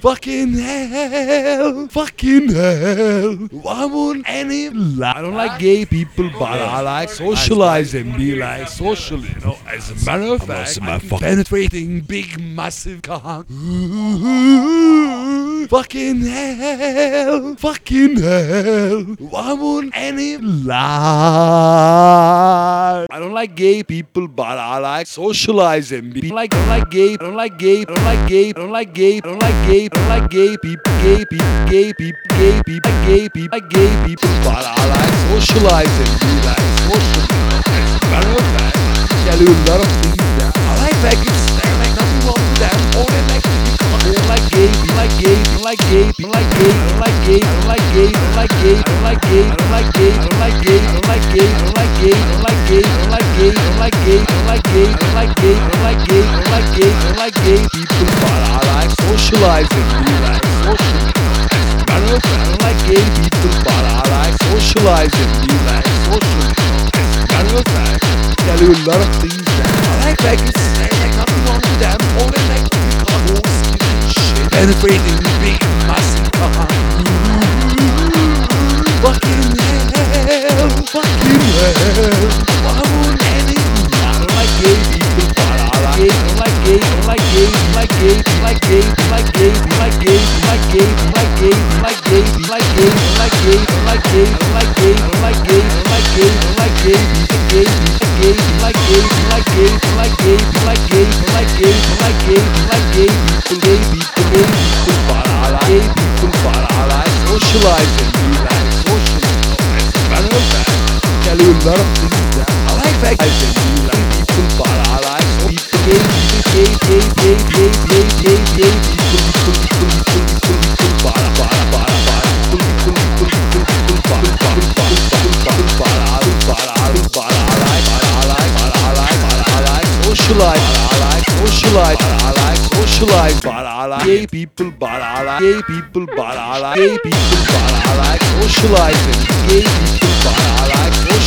Fucking hell. Fucking hell. I want any. I don't like gay people, but I like socialize and be like social, you know. As a matter of fact, also my I can fuck- penetrating big, massive cock. Fucking hell. Fucking hell. I want any life. I don't like gay people, but I like socialize and be like, I don't like gay, I don't like gay, I don't like gay, I don't like gay, I don't like gay, I don't like gay people, gay people, gay people, gay people, gay people, like gay people, but I like socialize and be like social. As a matter of fact, I you a lot of things I like faggots, like gay, I like gay, I like gay, I like gay, I like gay, I like gay, I like gay, I like gay, I like gay, I like gay, I like gay, I like gay, I like gay, I like gay, I like gay, I like gay, I like gay, I like gay people, but I like socializing, we like social. Matter of fact, I don't like gay people, but I like socializing, we like social. Matter of fact, tell you a lot of things that I like faggots, they like nothing wrong with them, they like hoes, shit, penetrating big, socializing. I like you like I like gay people, but I, I, I, I, I, I, I, I, I, I, I like, I like, I like, I like I like I like I like gay people, but I like gay I like gay people, but I like socializing, I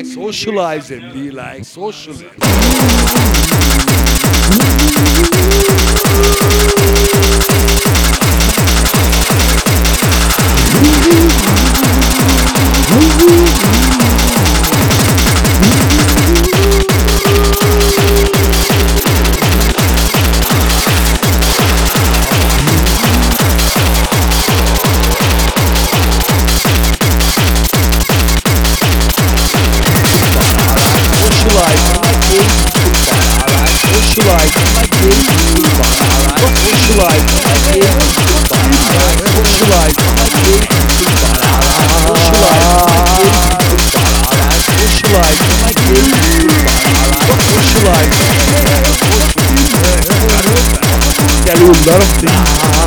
like socializing, be like socializing. Mm-hmm. Gel oğlum darım.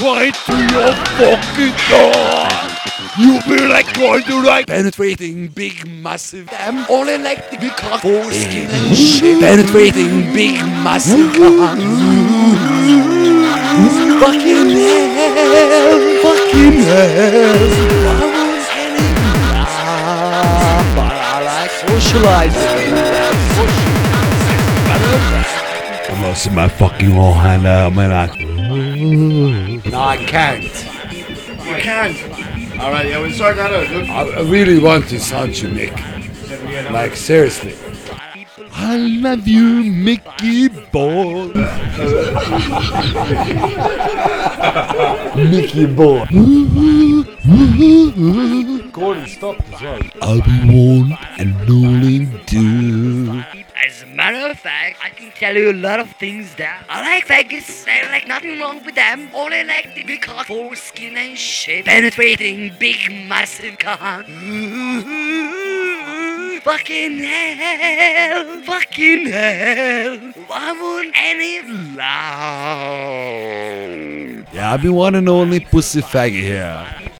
Right to your fucking door. You feel like going to like penetrating big massive damn all electric cock foreskin and shit. Penetrating big massive cock. Fucking hell, fucking hell. I was getting ah, but I like socializing. I'm gonna see my fucking whole hand out, man. I, No, I can't. You can't. All right, yeah, sort that out. I, I really want to sound you, Mick. Like seriously. I love you, Mickey boy. Mickey boy. Gordon stopped as well. I'll be one and only do. As a matter of fact, I can tell you a lot of things that I like Vegas. There's like nothing wrong with them. Only like the big cock, foreskin and shit. Penetrating big massive cock. Fucking hell. Fucking hell. I want any long. Yeah, I've been one and only pussy faggot here.